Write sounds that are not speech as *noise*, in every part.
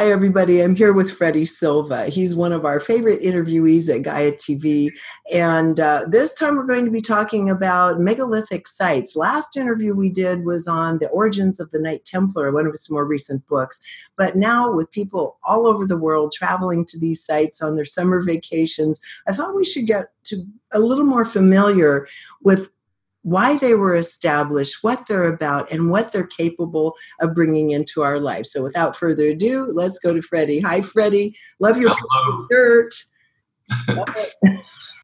Hi, everybody. I'm here with Freddy Silva. He's one of our favorite interviewees at Gaia TV. And uh, this time we're going to be talking about megalithic sites. Last interview we did was on the origins of the Knight Templar, one of its more recent books. But now, with people all over the world traveling to these sites on their summer vacations, I thought we should get to a little more familiar with why they were established, what they're about, and what they're capable of bringing into our life. So, without further ado, let's go to Freddy. Hi, Freddy. Love your shirt.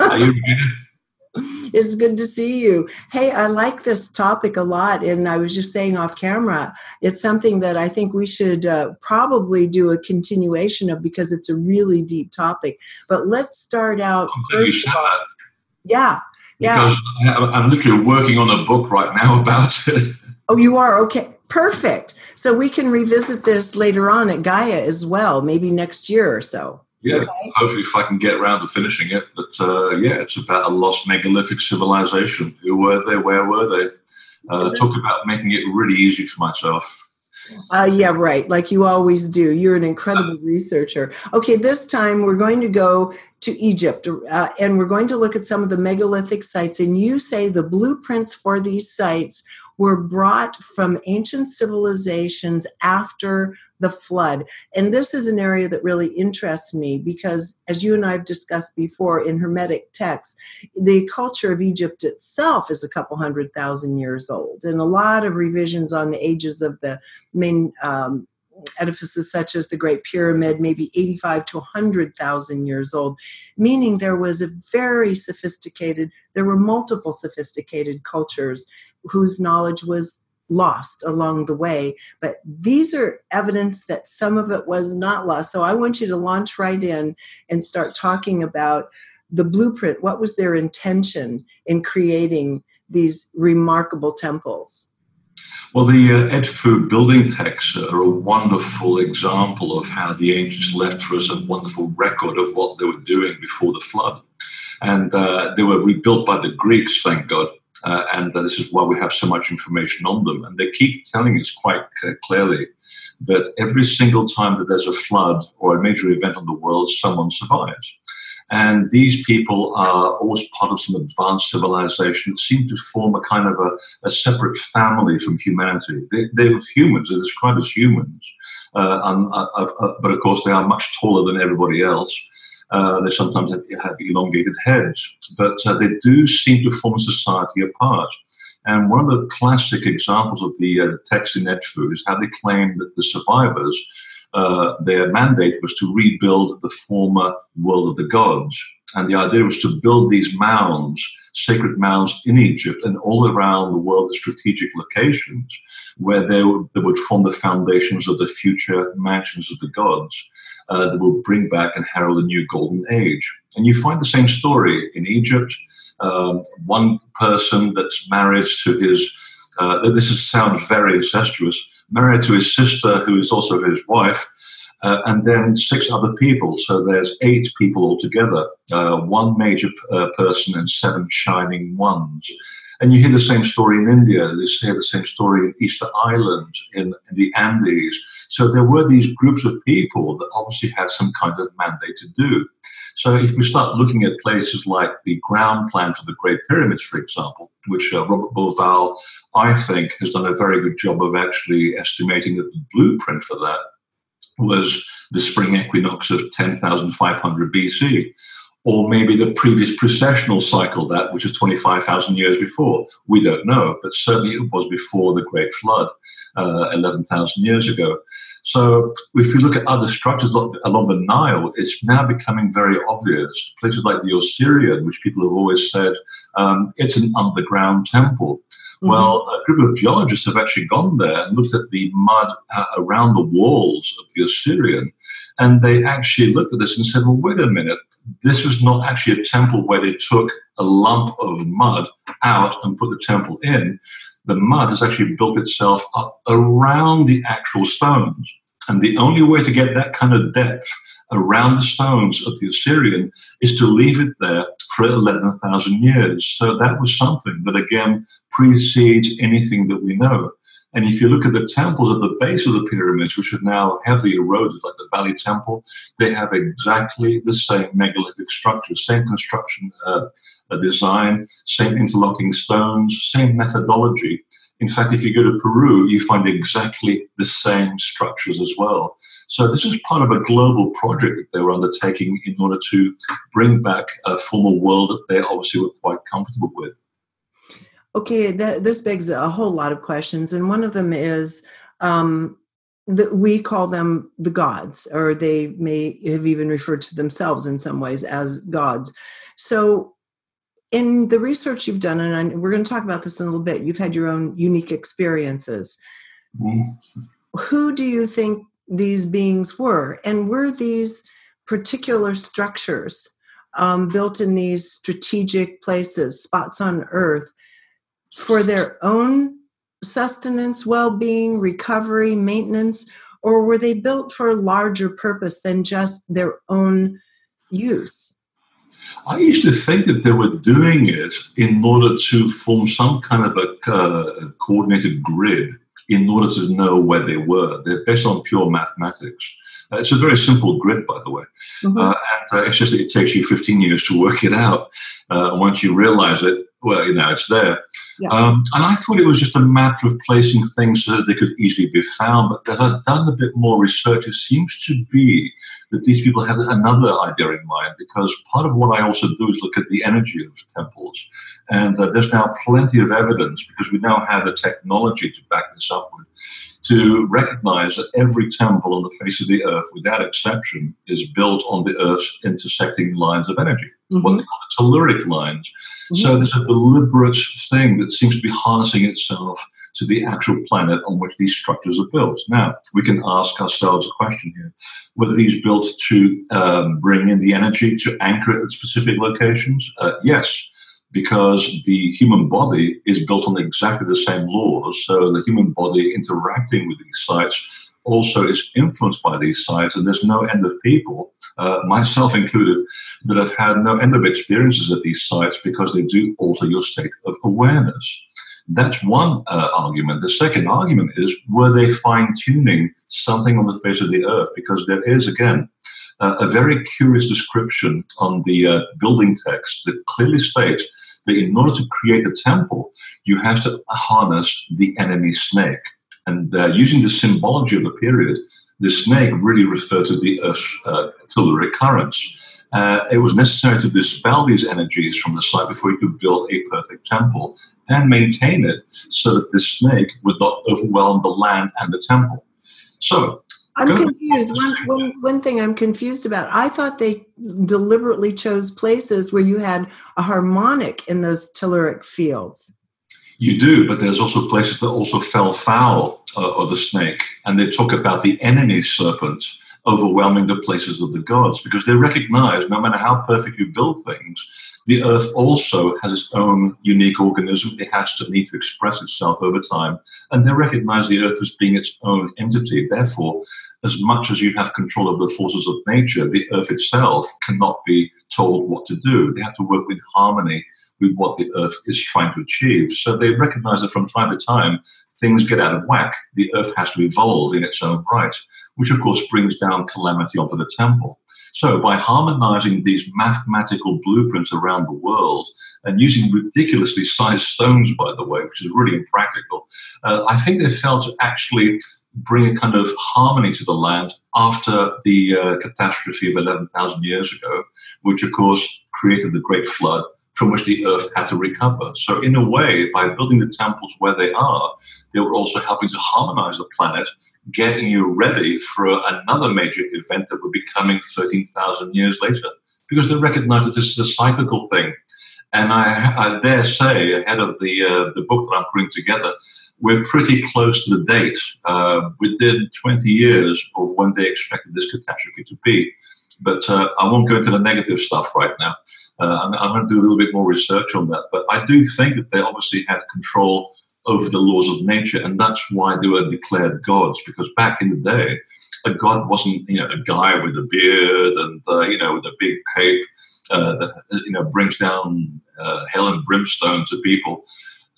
Are you ready? *laughs* It's good to see you. Hey, I like this topic a lot, and I was just saying off camera, it's something that I think we should uh, probably do a continuation of because it's a really deep topic. But let's start out you first. said that Yeah, yeah. Because I- I'm literally working on a book right now *laughs* about it. Oh, you are? Okay, perfect. So we can revisit this later on at Gaia as well, maybe next year or so. Yeah, Okay. hopefully if I can get around to finishing it. But uh, yeah, it's about a lost megalithic civilization. Who were they? Where were they? Uh, talk about making it really easy for myself. Uh, yeah, right. Like you always do. You're an incredible researcher. Okay, this time we're going to go to Egypt uh, and we're going to look at some of the megalithic sites. And you say the blueprints for these sites were brought from ancient civilizations after the flood. And this is an area that really interests me because, as you and I have discussed before in Hermetic texts, the culture of Egypt itself is a couple hundred thousand years old. And a lot of revisions on the ages of the main um, edifices such as the Great Pyramid, maybe 85 to 100,000 years old, meaning there was a very sophisticated, there were multiple sophisticated cultures whose knowledge was lost along the way. But these are evidence that some of it was not lost. So I want you to launch right in and start talking about the blueprint. What was their intention in creating these remarkable temples? Well, the uh, Edfu building texts are a wonderful example of how the ancients left for us a wonderful record of what they were doing before the flood. And uh, they were rebuilt by the Greeks, thank God. Uh, and this is why we have so much information on them. And they keep telling us quite clearly that every single time that there's a flood or a major event on the world, someone survives. And these people are always part of some advanced civilization that seem to form a kind of a, a separate family from humanity. They, they're humans, they're described as humans, uh, and, uh, uh, but of course they are much taller than everybody else. Uh, they sometimes have, elongated heads, but uh, they do seem to form a society apart. And one of the classic examples of the uh, text in Edfu is how they claim that the survivors uh, their mandate was to rebuild the former world of the gods. And the idea was to build these mounds, sacred mounds in Egypt and all around the world at strategic locations where they would, they would form the foundations of the future mansions of the gods uh, that would bring back and herald a new golden age. And you find the same story in Egypt. Um, one person that's married to his uh, this is, sounds very incestuous, married to his sister, who is also his wife, uh, and then six other people. So there's eight people altogether, uh, one major uh, person and seven shining ones. And you hear the same story in India, you hear the same story in Easter Island, in, in the Andes. So there were these groups of people that obviously had some kind of mandate to do. So if we start looking at places like the ground plan for the Great Pyramids, for example, which uh, Robert Bauval, I think, has done a very good job of actually estimating the blueprint for that was the spring equinox of 10,500 BC, or maybe the previous precessional cycle, that which is 25,000 years before. We don't know, but certainly it was before the Great Flood, uh, 11,000 years ago. So if you look at other structures along the Nile, it's now becoming very obvious. Places like the Osirian, which people have always said um, it's an underground temple. Mm-hmm. Well, a group of geologists have actually gone there and looked at the mud uh, around the walls of the Osirian. And they actually looked at this and said, well, wait a minute, this was not actually a temple where they took a lump of mud out and put the temple in. The mud has actually built itself up around the actual stones. And the only way to get that kind of depth around the stones of the Osirian is to leave it there for 11,000 years. So that was something that, again, precedes anything that we know. And if you look at the temples at the base of the pyramids, which are now heavily eroded, like the Valley Temple, they have exactly the same megalithic structure, same construction uh, design, same interlocking stones, same methodology. In fact, if you go to Peru, you find exactly the same structures as well. So this is part of a global project that they were undertaking in order to bring back a former world that they obviously were quite comfortable with. Okay, that, this begs a whole lot of questions, and one of them is um, that we call them the gods, or they may have even referred to themselves in some ways as gods. So, in the research you've done, and I, we're going to talk about this in a little bit, you've had your own unique experiences. Mm-hmm. Who do you think these beings were? And were these particular structures um, built in these strategic places, spots on Earth, for their own sustenance, well being, recovery, maintenance, or were they built for a larger purpose than just their own use? I used to think that they were doing it in order to form some kind of a uh, coordinated grid in order to know where they were. They're based on pure mathematics. Uh, it's a very simple grid, by the way. Mm-hmm. Uh, and uh, it's just it takes you 15 years to work it out. Uh, once you realize it, well, you know, it's there. Yeah. Um, and I thought it was just a matter of placing things so that they could easily be found. But as I've done a bit more research, it seems to be that these people had another idea in mind because part of what I also do is look at the energy of temples. And uh, there's now plenty of evidence because we now have the technology to back this up with to recognize that every temple on the face of the earth, without exception, is built on the earth's intersecting lines of energy, mm-hmm. what they call the telluric lines. Mm-hmm. So there's a deliberate thing that seems to be harnessing itself to the actual planet on which these structures are built. Now, we can ask ourselves a question here were these built to um, bring in the energy to anchor it at specific locations? Uh, yes because the human body is built on exactly the same laws. So the human body interacting with these sites also is influenced by these sites, and there's no end of people, uh, myself included, that have had no end of experiences at these sites because they do alter your state of awareness. That's one uh, argument. The second argument is were they fine tuning something on the face of the earth? Because there is, again, uh, a very curious description on the uh, building text that clearly states that in order to create a temple, you have to harness the enemy snake. And uh, using the symbology of the period, the snake really referred to the Earth's uh, telluric currents. Uh, it was necessary to dispel these energies from the site before you could build a perfect temple and maintain it so that the snake would not overwhelm the land and the temple. So I'm confused. One, one, one thing I'm confused about. I thought they deliberately chose places where you had a harmonic in those telluric fields. You do, but there's also places that also fell foul uh, of the snake, and they talk about the enemy serpent overwhelming the places of the gods because they recognize no matter how perfect you build things, the earth also has its own unique organism. It has to need to express itself over time. And they recognize the earth as being its own entity. Therefore, as much as you have control of the forces of nature, the earth itself cannot be told what to do. They have to work with harmony with what the earth is trying to achieve. So they recognize that from time to time, things get out of whack. The earth has to evolve in its own right, which of course brings down calamity onto the temple. So, by harmonizing these mathematical blueprints around the world and using ridiculously sized stones, by the way, which is really impractical, uh, I think they felt to actually bring a kind of harmony to the land after the uh, catastrophe of 11,000 years ago, which of course created the Great Flood from which the earth had to recover. So, in a way, by building the temples where they are, they were also helping to harmonize the planet getting you ready for another major event that would be coming 13,000 years later. Because they recognized that this is a cyclical thing. And I, I dare say, ahead of the, uh, the book that I'm putting together, we're pretty close to the date, uh, within 20 years of when they expected this catastrophe to be. But uh, I won't go into the negative stuff right now. Uh, I'm, I'm going to do a little bit more research on that. But I do think that they obviously had control over the laws of nature, and that's why they were declared gods. Because back in the day, a god wasn't you know a guy with a beard and uh, you know with a big cape uh, that you know brings down uh, hell and brimstone to people.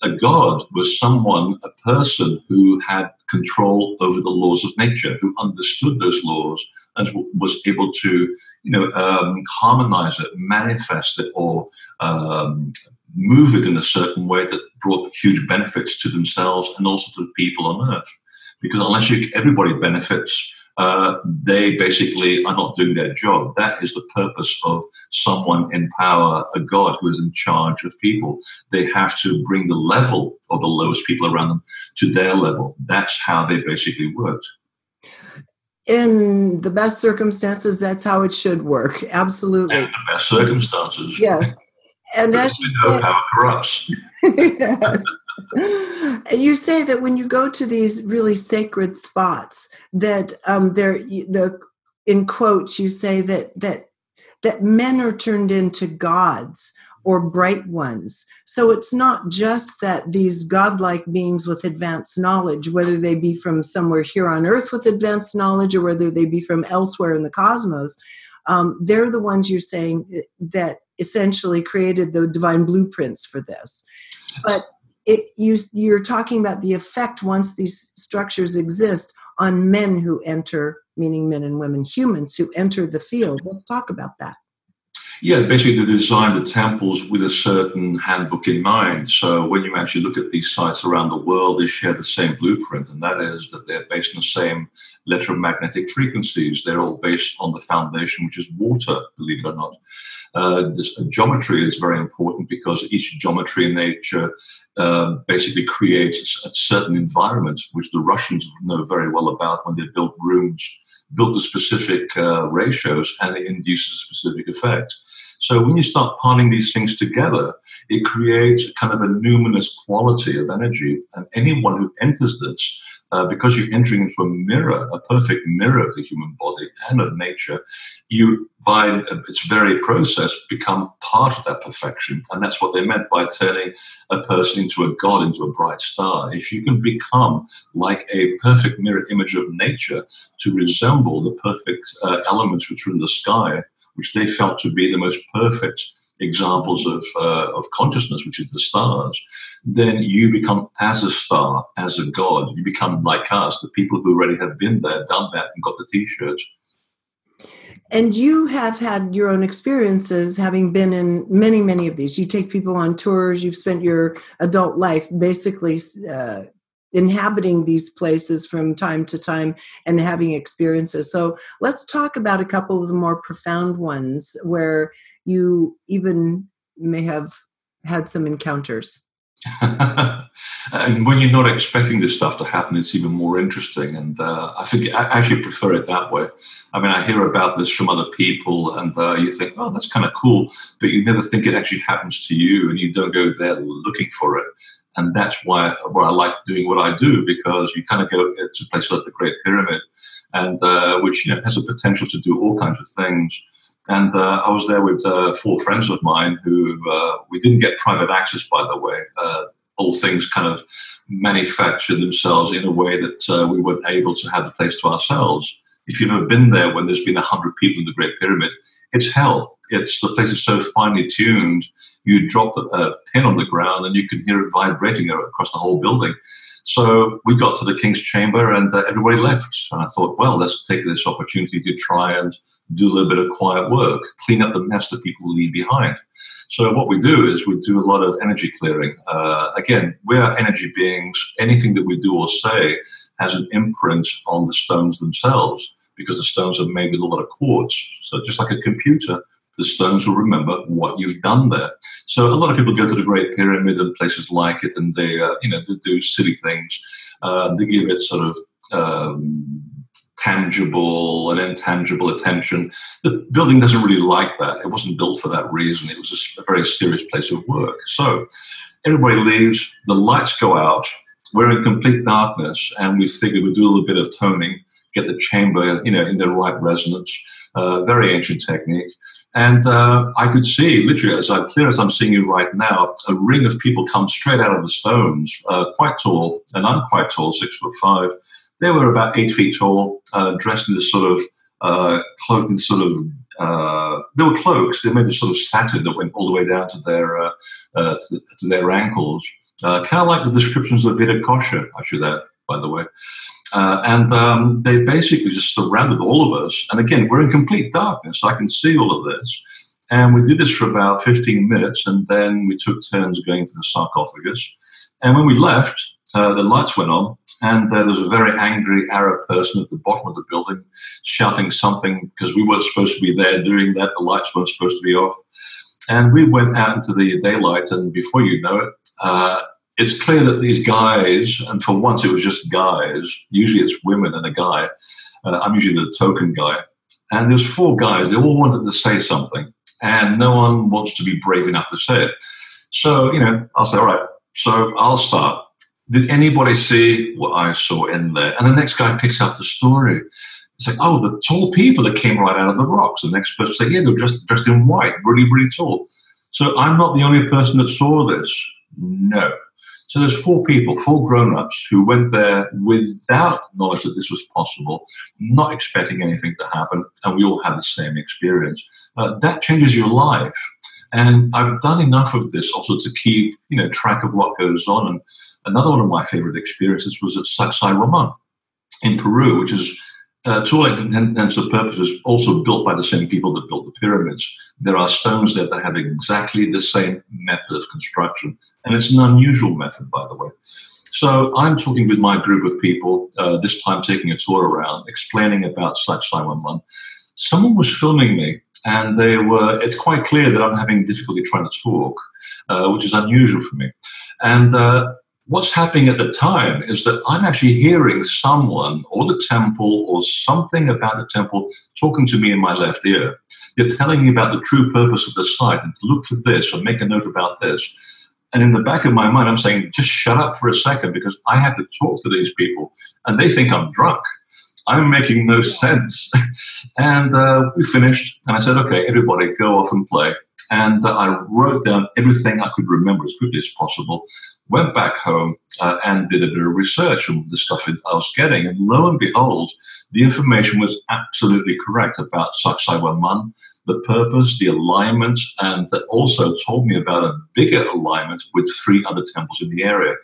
A god was someone, a person who had control over the laws of nature, who understood those laws and was able to, you know, um, harmonize it, manifest it, or um, move it in a certain way that brought huge benefits to themselves and also to the people on earth. Because unless you, everybody benefits, uh, they basically are not doing their job. That is the purpose of someone in power, a God who is in charge of people. They have to bring the level of the lowest people around them to their level. That's how they basically worked. In the best circumstances, that's how it should work. Absolutely. In the best circumstances. Yes. And as you know, power corrupts. *laughs* yes. you say that when you go to these really sacred spots, that um, there, the in quotes, you say that that that men are turned into gods or bright ones. So it's not just that these godlike beings with advanced knowledge, whether they be from somewhere here on earth with advanced knowledge or whether they be from elsewhere in the cosmos, um, they're the ones you're saying eh, that essentially created the divine blueprints for this. But it, you, you're talking about the effect once these structures exist on men who enter, meaning men and women, humans who enter the field. Let's talk about that. Yeah, basically they designed the temples with a certain handbook in mind. So when you actually look at these sites around the world, they share the same blueprint, and that is that they're based on the same electromagnetic frequencies. They're all based on the foundation, which is water, believe it or not. Uh, this geometry is very important because each geometry in nature uh, basically creates a certain environment, which the Russians know very well about when they build rooms built the specific uh, ratios and it induces a specific effect. So when you start piling these things together, it creates a kind of a numinous quality of energy. And anyone who enters this uh, because you're entering into a mirror, a perfect mirror of the human body and of nature, you, by its very process, become part of that perfection. And that's what they meant by turning a person into a god, into a bright star. If you can become like a perfect mirror image of nature to resemble the perfect uh, elements which are in the sky, which they felt to be the most perfect examples of, uh, of consciousness, which is the stars, then you become as a star, as a god. You become like us, the people who already have been there, done that, and got the t shirts. And you have had your own experiences having been in many, many of these. You take people on tours, you've spent your adult life basically uh, inhabiting these places from time to time and having experiences. So let's talk about a couple of the more profound ones where you even may have had some encounters. *laughs* and when you're not expecting this stuff to happen, it's even more interesting. And uh, I think I actually prefer it that way. I mean, I hear about this from other people, and uh, you think, oh, that's kind of cool, but you never think it actually happens to you, and you don't go there looking for it. And that's why, why I like doing what I do, because you kind of go to places like the Great Pyramid, and uh, which you know has a potential to do all kinds of things. And uh, I was there with uh, four friends of mine who uh, we didn't get private access, by the way. Uh, all things kind of manufactured themselves in a way that uh, we weren't able to have the place to ourselves. If you've ever been there when there's been 100 people in the Great Pyramid, it's hell. It's the place is so finely tuned. You drop a pin on the ground and you can hear it vibrating across the whole building. So we got to the King's Chamber and uh, everybody left. And I thought, well, let's take this opportunity to try and do a little bit of quiet work, clean up the mess that people leave behind. So what we do is we do a lot of energy clearing. Uh, again, we are energy beings. Anything that we do or say has an imprint on the stones themselves because the stones are made with a lot of quartz. So just like a computer, the stones will remember what you've done there. So a lot of people go to the Great Pyramid and places like it, and they, uh, you know, they do silly things. Uh, they give it sort of um, tangible and intangible attention. The building doesn't really like that. It wasn't built for that reason. It was a, very serious place of work. So everybody leaves. The lights go out. We're in complete darkness, and we figure we do a little bit of toning, get the chamber, you know, in the right resonance. Uh, very ancient technique. And uh, I could see, literally, as I'm clear as I'm seeing you right now, a ring of people come straight out of the stones, uh, quite tall, and I'm quite tall, six foot five. They were about eight feet tall, uh, dressed in this sort of uh, cloak, this sort of uh, they were cloaks. They made this sort of satin that went all the way down to their uh, to, to, their ankles, kind of like the descriptions of Viracocha, actually, that, by the way. Uh, and um, they basically just surrounded all of us. And again, we're in complete darkness. I can see all of this. And we did this for about 15 minutes, and then we took turns going to the sarcophagus. And when we left, uh, the lights went on, and uh, there was a very angry Arab person at the bottom of the building shouting something because we weren't supposed to be there doing that. The lights weren't supposed to be off. And we went out into the daylight, and before you know it, uh, it's clear that these guys, and for once it was just guys, usually it's women and a guy. I'm usually the token guy. And there's four guys, they all wanted to say something, and no one wants to be brave enough to say it. So, you know, I'll say, all right, so I'll start. Did anybody see what I saw in there? And the next guy picks up the story. It's like, oh, the tall people that came right out of the rocks. The next person say, yeah, they're dressed, dressed in white, really, really tall. So I'm not the only person that saw this. No. So there's four people, four grown-ups who went there without knowledge that this was possible, not expecting anything to happen, and we all had the same experience. Uh, that changes your life. And I've done enough of this also to keep, you know, track of what goes on. And another one of my favorite experiences was at Sacsayhuaman in Peru, which is uh, to all intents and purposes, also built by the same people that built the pyramids. There are stones there that have exactly the same method of construction, and it's an unusual method, by the way. So I'm talking with my group of people, uh, this time taking a tour around, explaining about Sacsayhuaman. Someone was filming me, and they were. It's quite clear that I'm having difficulty trying to talk, uh, which is unusual for me. And uh, what's happening at the time is that I'm actually hearing someone or the temple or something about the temple talking to me in my left ear. They're telling me about the true purpose of the site and look for this or make a note about this. And in the back of my mind, I'm saying, just shut up for a second because I have to talk to these people and they think I'm drunk. I'm making no sense. *laughs* and uh, we finished, and I said, okay, everybody go off and play. And uh, I wrote down everything I could remember as quickly as possible went back home uh, and did a bit of research on the stuff I was getting. And lo and behold, the information was absolutely correct about Sacsayhuaman, the purpose, the alignment, and that also told me about a bigger alignment with three other temples in the area.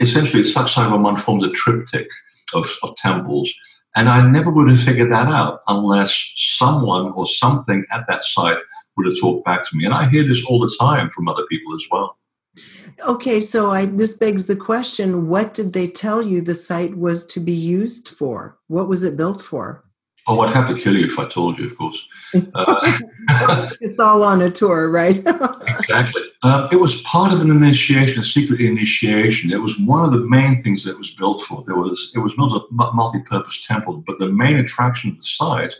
Essentially, Sacsayhuaman formed a triptych of, of temples. And I never would have figured that out unless someone or something at that site would have talked back to me. And I hear this all the time from other people as well. Okay, so I, this begs the question what did they tell you the site was to be used for? What was it built for? Oh, I'd have to kill you if I told you, of course. Uh, *laughs* it's all on a tour, right? *laughs* exactly. Uh, it was part of an initiation, a secret initiation. It was one of the main things that was built for. There was it was not a multi-purpose temple, but the main attraction of the site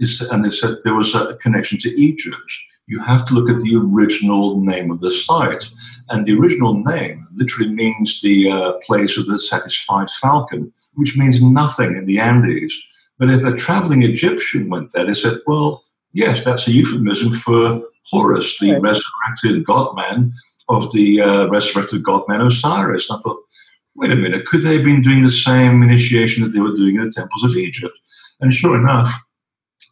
is, and they said there was a connection to Egypt you have to look at the original name of the site. And the original name literally means the uh, place of the satisfied falcon, which means nothing in the Andes. But if a traveling Egyptian went there, they said, well, yes, that's a euphemism for Horus, the yes. resurrected godman of the uh, resurrected godman Osiris. And I thought, wait a minute, could they have been doing the same initiation that they were doing in the temples of Egypt? And sure enough,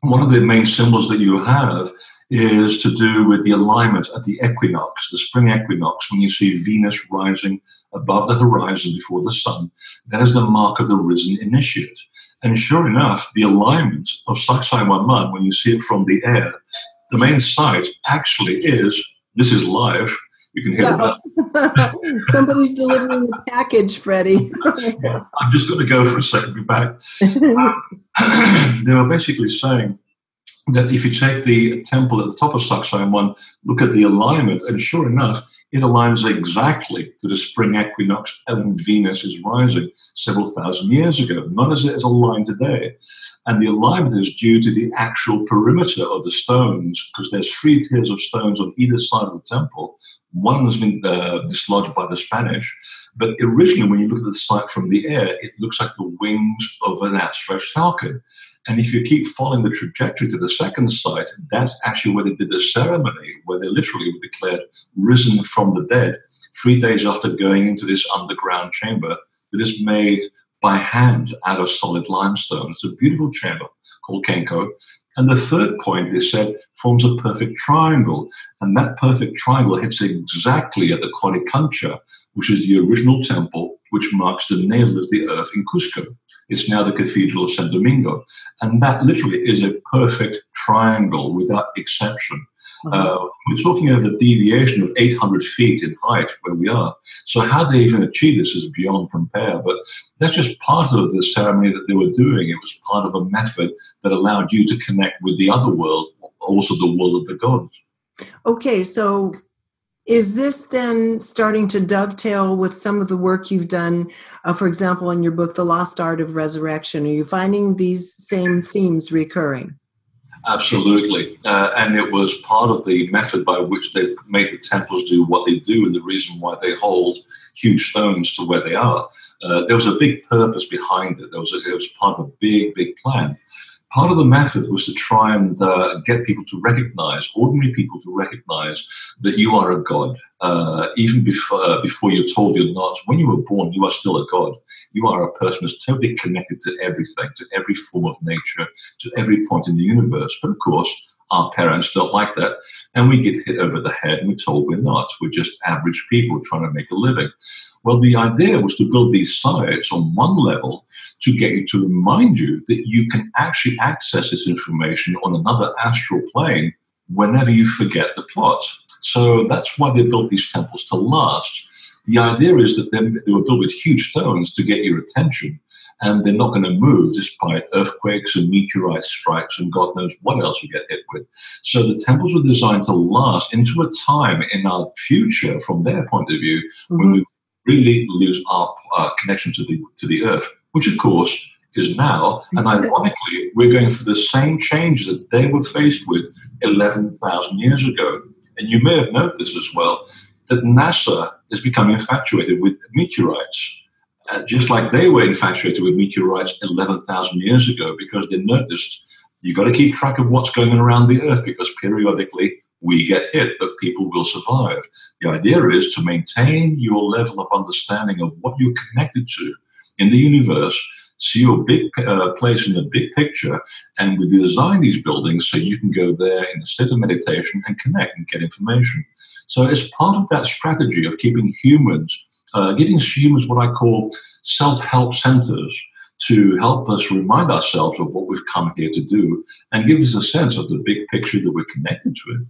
one of the main symbols that you have is to do with the alignment at the equinox, the spring equinox, when you see Venus rising above the horizon before the sun. That is the mark of the risen initiate. And sure enough, the alignment of Sacsayhuaman, when you see it from the air, the main site actually is this is live. You can hear yeah. it. *laughs* Somebody's delivering a package, Freddy. yeah, I'm just going to go for a second, be back. *laughs* they were basically saying that if you take the temple at the top of Sacsayhuaman, look at the alignment, and sure enough, it aligns exactly to the spring equinox when Venus is rising several thousand years ago, not as it is aligned today. And the alignment is due to the actual perimeter of the stones, because there's three tiers of stones on either side of the temple. One has been uh, dislodged by the Spanish, but originally, when you look at the site from the air, it looks like the wings of an outstretched falcon. And if you keep following the trajectory to the second site, that's actually where they did the ceremony, where they literally were declared risen from the dead, three days after going into this underground chamber that is made by hand out of solid limestone. It's a beautiful chamber called Kenko. And the third point, they said, forms a perfect triangle. And that perfect triangle hits exactly at the Coricancha, which is the original temple which marks the navel of the earth in Cusco. It's now the Cathedral of San Domingo. And that literally is a perfect triangle without exception. Mm-hmm. Uh, we're talking of a deviation of 800 feet in height where we are. So how they even achieve this is beyond compare. But that's just part of the ceremony that they were doing. It was part of a method that allowed you to connect with the other world, also the world of the gods. Okay, so is this then starting to dovetail with some of the work you've done, uh, for example, in your book, The Lost Art of Resurrection? Are you finding these same themes recurring? Absolutely. Uh, and it was part of the method by which they made the temples do what they do and the reason why they hold huge stones to where they are. Uh, there was a big purpose behind it. There was a, it was part of a big, big plan part of the method was to try and uh, get people to recognize, ordinary people to recognize that you are a god. Uh, even before, uh, before you're told you're not, when you were born, you are still a god. You are a person who's totally connected to everything, to every form of nature, to every point in the universe. But of course, our parents don't like that, and we get hit over the head and we're told we're not. We're just average people trying to make a living. Well, the idea was to build these sites on one level to get you to remind you that you can actually access this information on another astral plane whenever you forget the plot. So that's why they built these temples to last. The idea is that they were built with huge stones to get your attention, and they're not going to move despite earthquakes and meteorite strikes and God knows what else you get hit with. So the temples were designed to last into a time in our future, from their point of view, mm-hmm. when we really lose our uh, connection to the to the earth, which of course is now. And ironically, we're going through the same changes that they were faced with 11,000 years ago. And you may have noticed as well that NASA is becoming infatuated with meteorites, uh, just like they were infatuated with meteorites 11,000 years ago, because they noticed you've got to keep track of what's going on around the Earth because periodically we get hit, but people will survive. The idea is to maintain your level of understanding of what you're connected to in the universe, see your big uh, place in the big picture, and we design these buildings so you can go there in a state of meditation and connect and get information. So it's part of that strategy of keeping humans, uh, giving humans what I call self-help centers to help us remind ourselves of what we've come here to do and give us a sense of the big picture that we're connected to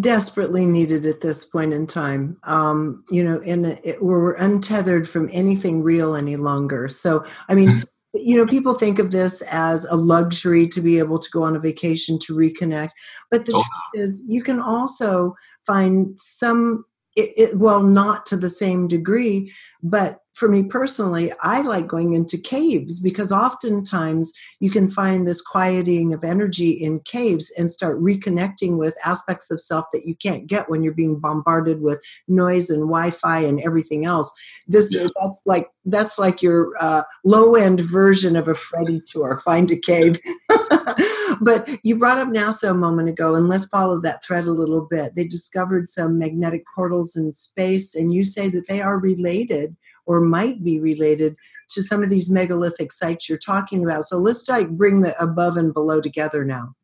desperately needed at this point in time. Um, you know, and it, we're untethered from anything real any longer. So, I mean, *laughs* you know, people think of this as a luxury to be able to go on a vacation to reconnect, but the oh. truth is, you can also find some. It, it, well, not to the same degree, but for me personally, I like going into caves because oftentimes you can find this quieting of energy in caves and start reconnecting with aspects of self that you can't get when you're being bombarded with noise and Wi-Fi and everything else. This yeah. that's like that's like your uh, low end version of a Freddy tour. Find a cave. *laughs* but you brought up NASA a moment ago, and let's follow that thread a little bit. They discovered some magnetic portals in space, and you say that they are related or might be related to some of these megalithic sites you're talking about. So let's like bring the above and below together now.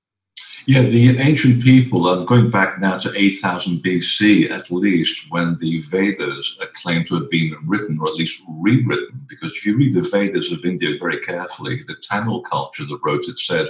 Yeah, the ancient people, I'm going back now to 8000 BC at least, when the Vedas are claimed to have been written, or at least rewritten. Because if you read the Vedas of India very carefully, the Tamil culture that wrote it said,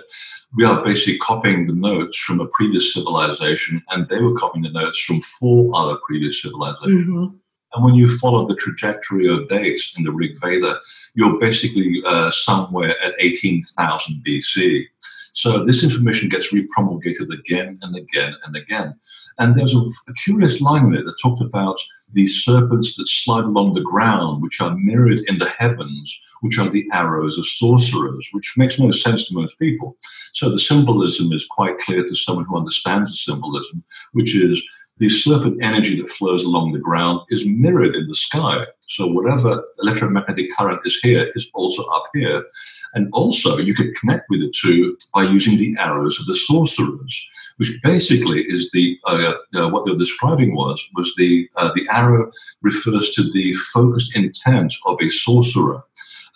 we are basically copying the notes from a previous civilization, and they were copying the notes from four other previous civilizations. Mm-hmm. And when you follow the trajectory of dates in the Rig Veda, you're basically uh, somewhere at 18,000 BC. So this information gets repromulgated again and again and again. And there's a, a, curious line there that talked about these serpents that slide along the ground, which are mirrored in the heavens, which are the arrows of sorcerers, which makes no sense to most people. So the symbolism is quite clear to someone who understands the symbolism, which is the serpent energy that flows along the ground is mirrored in the sky. So whatever electromagnetic current is here is also up here. And also you can connect with the two by using the arrows of the sorcerers, which basically is the uh, uh, what they were describing was was the uh, the arrow refers to the focused intent of a sorcerer.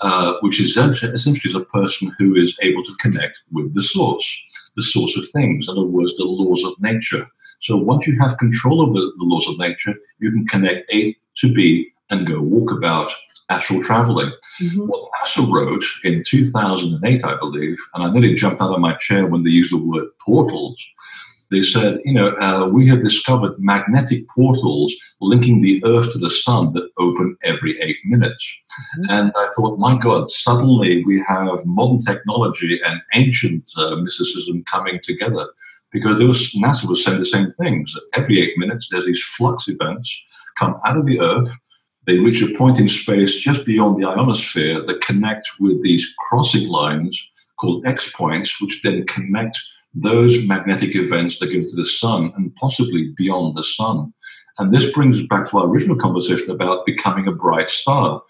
Uh, which is essentially a person who is able to connect with the source, the source of things. In other words, the laws of nature. So once you have control of the, the laws of nature, you can connect A to B and go walk about astral traveling. Mm-hmm. What NASA wrote in 2008, I believe, and I nearly jumped out of my chair when they used the word portals. They said, you know, uh, we have discovered magnetic portals linking the Earth to the Sun that open every eight minutes. Mm-hmm. And I thought, my God, suddenly we have modern technology and ancient uh, mysticism coming together because NASA was saying the same things. Every eight minutes, there's these flux events come out of the Earth they reach a point in space just beyond the ionosphere that connect with these crossing lines called X points, which then connect those magnetic events that go to the sun and possibly beyond the sun. And this brings us back to our original conversation about becoming a bright star.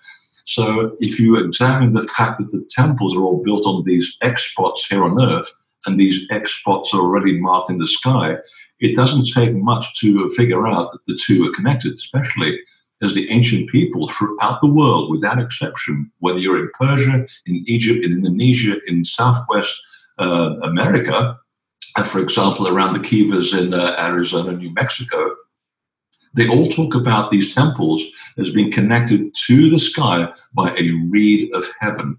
So if you examine the fact that the temples are all built on these X spots here on Earth, and these X spots are already marked in the sky, it doesn't take much to figure out that the two are connected, especially as the ancient people throughout the world, without exception, whether you're in Persia, in Egypt, in Indonesia, in Southwest uh, America, for example, around the Kivas in uh, Arizona, New Mexico, they all talk about these temples as being connected to the sky by a reed of heaven.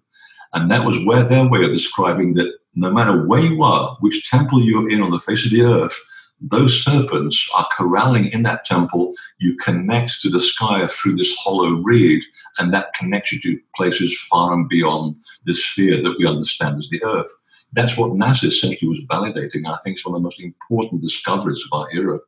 And that was where their way of describing that no matter where you are, which temple you're in on the face of the earth, those serpents are corralling in that temple. You connect to the sky through this hollow reed, and that connects you to places far and beyond the sphere that we understand as the Earth. That's what NASA essentially was validating. I think it's one of the most important discoveries of our era.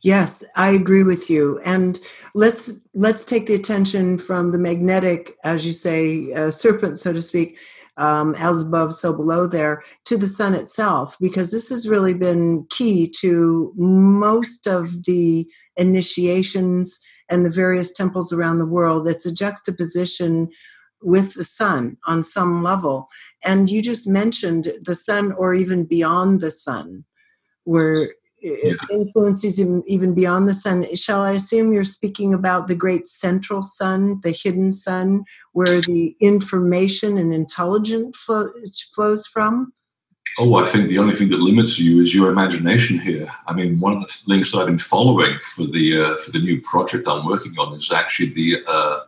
Yes, I agree with you. And let's let's take the attention from the magnetic, as you say, uh, serpent, so to speak, um, as above, so below there, to the sun itself, because this has really been key to most of the initiations and the various temples around the world. It's a juxtaposition with the sun on some level. And you just mentioned the sun or even beyond the sun, where it influences even beyond the sun. Shall I assume you're speaking about the great central sun, the hidden sun, where the information and intelligence flows from? Oh, I think the only thing that limits you is your imagination here. I mean, one of the links that I've been following for the uh, for the new project I'm working on is actually the uh,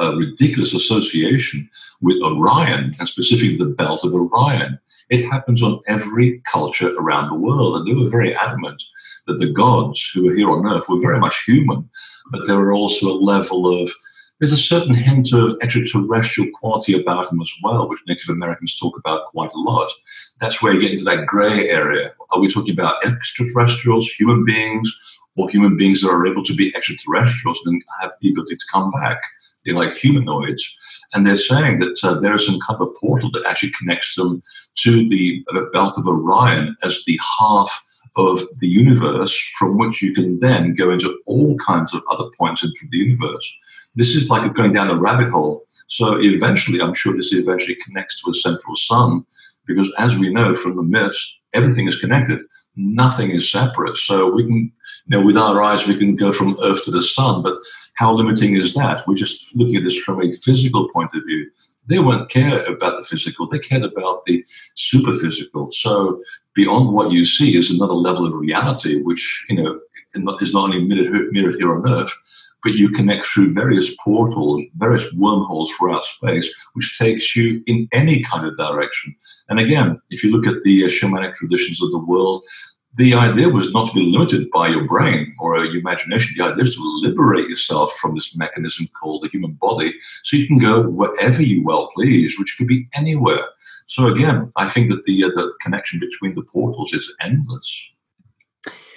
uh, ridiculous association with Orion and specifically the belt of Orion. It happens on every culture around the world. And they were very adamant that the gods who were here on Earth were very much human, but there were also a level of there's a certain hint of extraterrestrial quality about them as well, which Native Americans talk about quite a lot. That's where you get into that gray area. Are we talking about extraterrestrials, human beings, or human beings that are able to be extraterrestrials and have the ability to come back? They're like humanoids. And they're saying that uh, there is some kind of portal that actually connects them to the uh, belt of Orion as the half of the universe from which you can then go into all kinds of other points into the universe. This is like going down a rabbit hole. So eventually, I'm sure this eventually connects to a central sun, because as we know from the myths, everything is connected. Nothing is separate. So we can, you know, with our eyes, we can go from Earth to the sun, but how limiting is that? We're just looking at this from a physical point of view. They won't care about the physical, they cared about the superphysical. So beyond what you see is another level of reality, which, you know, is not only mirrored, here on Earth, but you connect through various portals, various wormholes throughout space, which takes you in any kind of direction. And again, if you look at the uh, shamanic traditions of the world, the idea was not to be limited by your brain or your imagination. The idea is to liberate yourself from this mechanism called the human body so you can go wherever you well please, which could be anywhere. So, again, I think that the, uh, the connection between the portals is endless.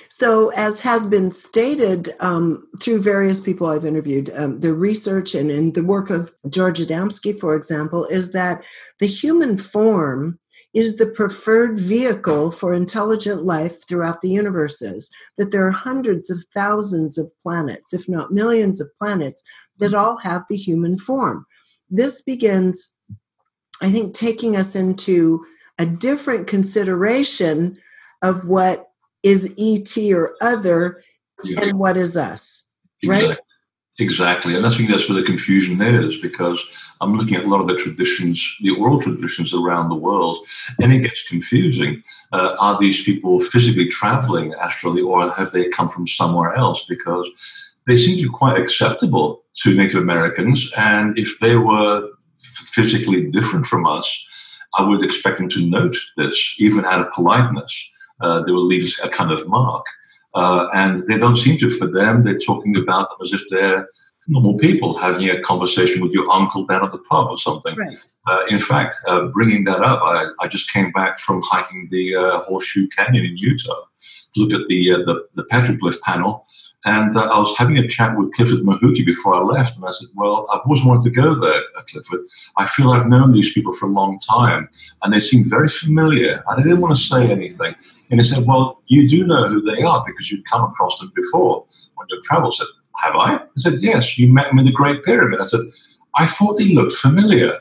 So, as has been stated um, through various people I've interviewed, um, the research and in the work of George Adamski, for example, is that the human form is the preferred vehicle for intelligent life throughout the universes, that there are hundreds of thousands of planets, if not millions of planets, that all have the human form. This begins, I think, taking us into a different consideration of what is ET or other yeah. and what is us, right? Exactly, and I think that's where the confusion is because I'm looking at a lot of the traditions, the oral traditions around the world, and it gets confusing. Uh, are these people physically traveling astrally, or have they come from somewhere else? Because they seem to be quite acceptable to Native Americans, and if they were physically different from us, I would expect them to note this, even out of politeness. Uh, they will leave a kind of mark. Uh, and they don't seem to. For them, they're talking about them as if they're normal people having a conversation with your uncle down at the pub or something. Right. Uh, in fact, uh, bringing that up, I, I, just came back from hiking the uh, Horseshoe Canyon in Utah to look at the, uh, the, the petroglyph panel. And uh, I was having a chat with Clifford Mahooty before I left, and I said, "Well, I've always wanted to go there, Clifford. I feel I've known these people for a long time, and they seem very familiar." And I didn't want to say anything. And he said, Well, you do know who they are because you've come across them before on your travels. I said, Have I? I said, Yes, you met them in the Great Pyramid. I said, I thought they looked familiar.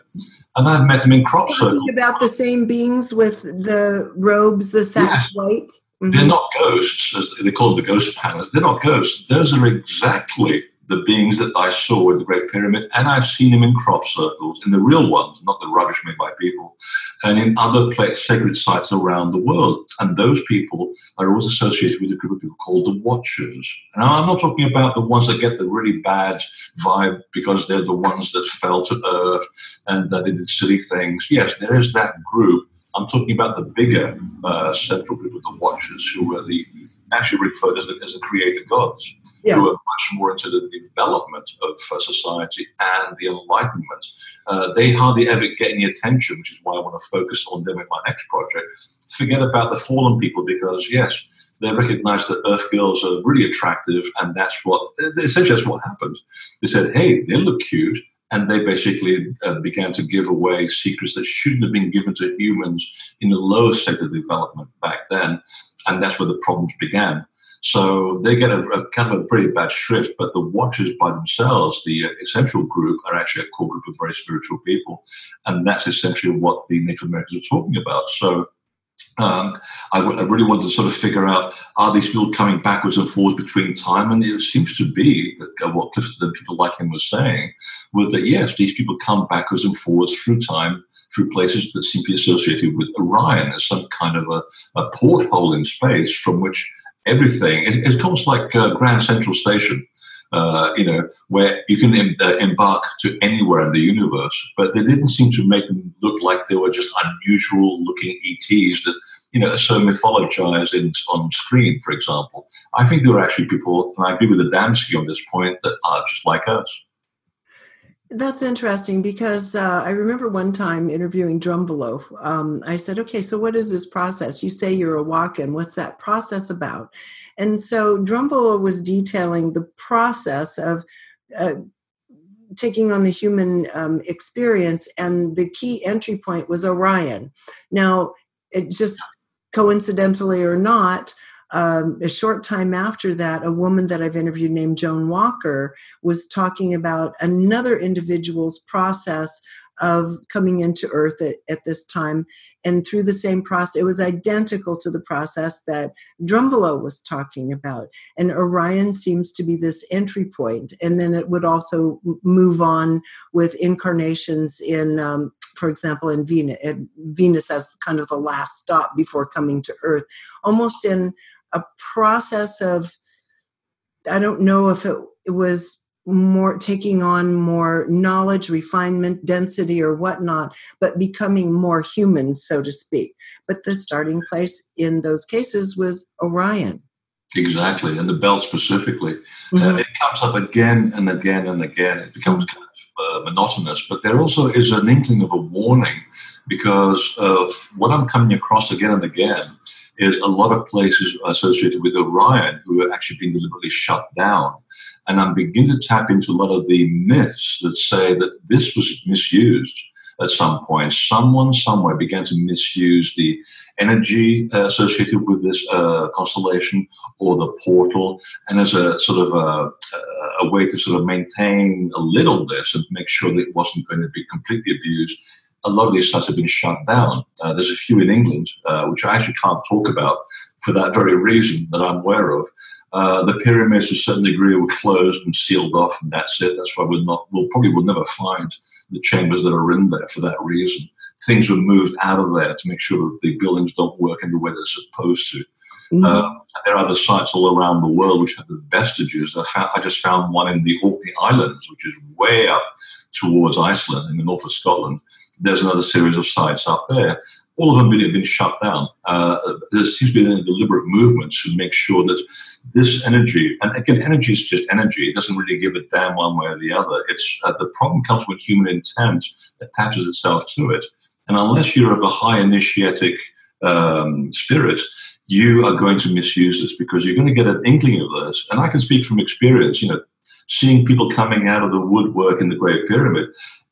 And I've met them in crop circles. About the same beings with the robes, the sack yes. white? Mm-hmm. They're not ghosts, as they call them the ghost panels. They're not ghosts. Those are exactly the beings that I saw in the Great Pyramid, and I've seen them in crop circles, in the real ones, not the rubbish made by people, and in other place, sacred sites around the world. And those people are always associated with a group of people called the Watchers. And I'm not talking about the ones that get the really bad vibe because they're the ones that fell to earth and that they did silly things. Yes, there is that group. I'm talking about the bigger uh, central group of the Watchers, who were the actually referred as the, as the creator gods, yes. who were much more into the development of uh, society and the enlightenment. Uh, they hardly ever get any attention, which is why I want to focus on them in my next project. Forget about the fallen people because, yes, they recognize that Earth girls are really attractive, and that's what essentially that's what happened. They said, "Hey, they look cute," and they basically uh, began to give away secrets that shouldn't have been given to humans in the lower state of development back then and that's where the problems began. So they get a, a, kind of a pretty bad shrift, but the watchers by themselves, the uh, essential group, are actually a core group of very spiritual people, and that's essentially what the Native Americans are talking about. So um, I, w- I really wanted to sort of figure out are these people coming backwards and forwards between time? And it seems to be that uh, what Clifton and people like him were saying was that yes, these people come backwards and forwards through time, through places that seem to be associated with Orion as some kind of a, a porthole in space from which everything, it, it's almost like uh, Grand Central Station. Uh, you know, where you can em- uh, embark to anywhere in the universe. But they didn't seem to make them look like they were just unusual looking ETs that, you know, are so mythologized in, on screen, for example. I think there were actually people, and I agree with Adamski on this point, that are just like us. That's interesting because uh, I remember one time interviewing Drunvalo. Um, I said, okay, so what is this process? You say you're a walk in. What's that process about? And so Drunvalo was detailing the process of uh, taking on the human um, experience, and the key entry point was Orion. Now, it just coincidentally or not, um, a short time after that, a woman that I've interviewed named Joan Walker was talking about another individual's process of coming into Earth at, at, this time. And through the same process, it was identical to the process that Drunvalo was talking about. And Orion seems to be this entry point. And then it would also move on with incarnations in, um, for example, in Venus, Venus as kind of the last stop before coming to Earth, almost in a process of, I don't know if it, it was more taking on more knowledge, refinement, density, or whatnot, but becoming more human, so to speak. But the starting place in those cases was Orion. Exactly, and the belt specifically. Uh, mm-hmm. Uh, it comes up again and again and again. It becomes kind of uh, monotonous, but there also is an inkling of a warning because of what I'm coming across again and again is a lot of places associated with Orion who are actually being deliberately shut down. And I'm beginning to tap into a lot of the myths that say that this was misused at some point. Someone somewhere began to misuse the energy uh, associated with this uh, constellation or the portal, and as a sort of a, a, way to sort of maintain a little this and make sure that it wasn't going to be completely abused. A lot of these sites have been shut down. Uh, there's a few in England, uh, which I actually can't talk about for that very reason that I'm aware of. Uh, the pyramids, to a certain degree, were closed and sealed off, and that's it. That's why we're not. We'll probably will never find the chambers that are in there for that reason. Things were moved out of there to make sure that the buildings don't work in the way they're supposed to. Mm-hmm. Uh, there are other sites all around the world which have the vestiges. I, found, I just found one in the Orkney Islands, which is way up towards Iceland in the north of Scotland. There's another series of sites up there. All of them have been shut down. Uh, there seems to be a deliberate movement to make sure that this energy, and again, energy is just energy. It doesn't really give a damn one way or the other. It's uh, the problem comes when human intent attaches itself to it, and unless you're of a high initiatic um, spirit, you are going to misuse this because you're going to get an inkling of this. And I can speak from experience. You know, seeing people coming out of the woodwork in the Great Pyramid,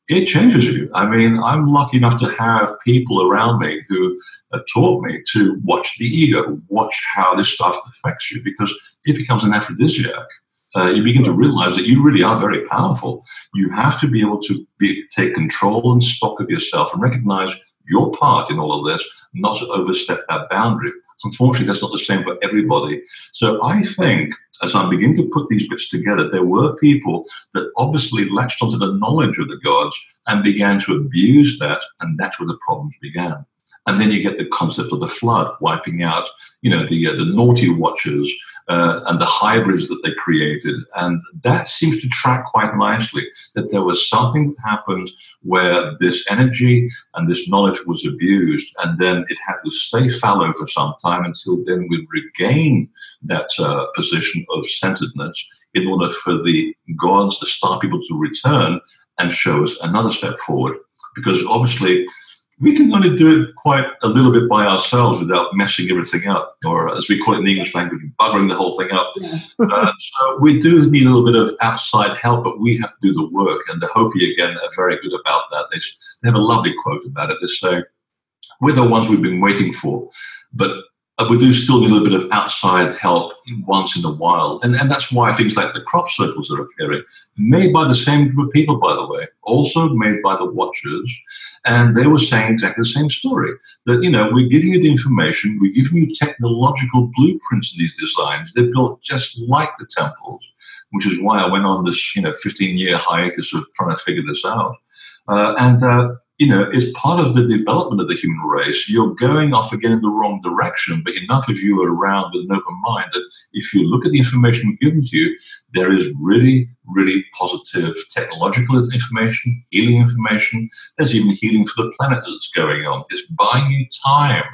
it changes you. I mean, I'm lucky enough to have people around me who have taught me to watch the ego, watch how this stuff affects you, because it becomes an aphrodisiac. Uh, you begin to realize that you really are very powerful. You have to be able to be, take control and stock of yourself and recognize your part in all of this, not to overstep that boundary. Unfortunately, that's not the same for everybody. So I think as I'm beginning to put these bits together, there were people that obviously latched onto the knowledge of the gods and began to abuse that, and that's where the problems began. And then you get the concept of the flood wiping out, you know, the uh, the naughty watchers uh, and the hybrids that they created, and that seems to track quite nicely. That there was something that happened where this energy and this knowledge was abused, and then it had to stay fallow for some time until then we regain that uh, position of centeredness in order for the gods, the star people, to return and show us another step forward. Because obviously we can only do it quite a little bit by ourselves without messing everything up, or as we call it in the English language, buggering the whole thing up. Yeah. uh, so we do need a little bit of outside help, but we have to do the work. And the Hopi, again, are very good about that. They, they have a lovely quote about it. They say, We're the ones we've been waiting for, but we do still need a little bit of outside help once in a while. And, and that's why things like the crop circles are appearing, made by the same group of people, by the way, also made by the watchers. And they were saying exactly the same story that, you know, we're giving you the information, we're giving you technological blueprints in these designs. They're built just like the temples, which is why I went on this, you know, 15 year hiatus of trying to figure this out. Uh, and uh, you know, is part of the development of the human race. You're going off again in the wrong direction, but enough of you are around with an open mind that if you look at the information given to you, there is really, really positive technological information, healing information. There's even healing for the planet that's going on. It's buying you time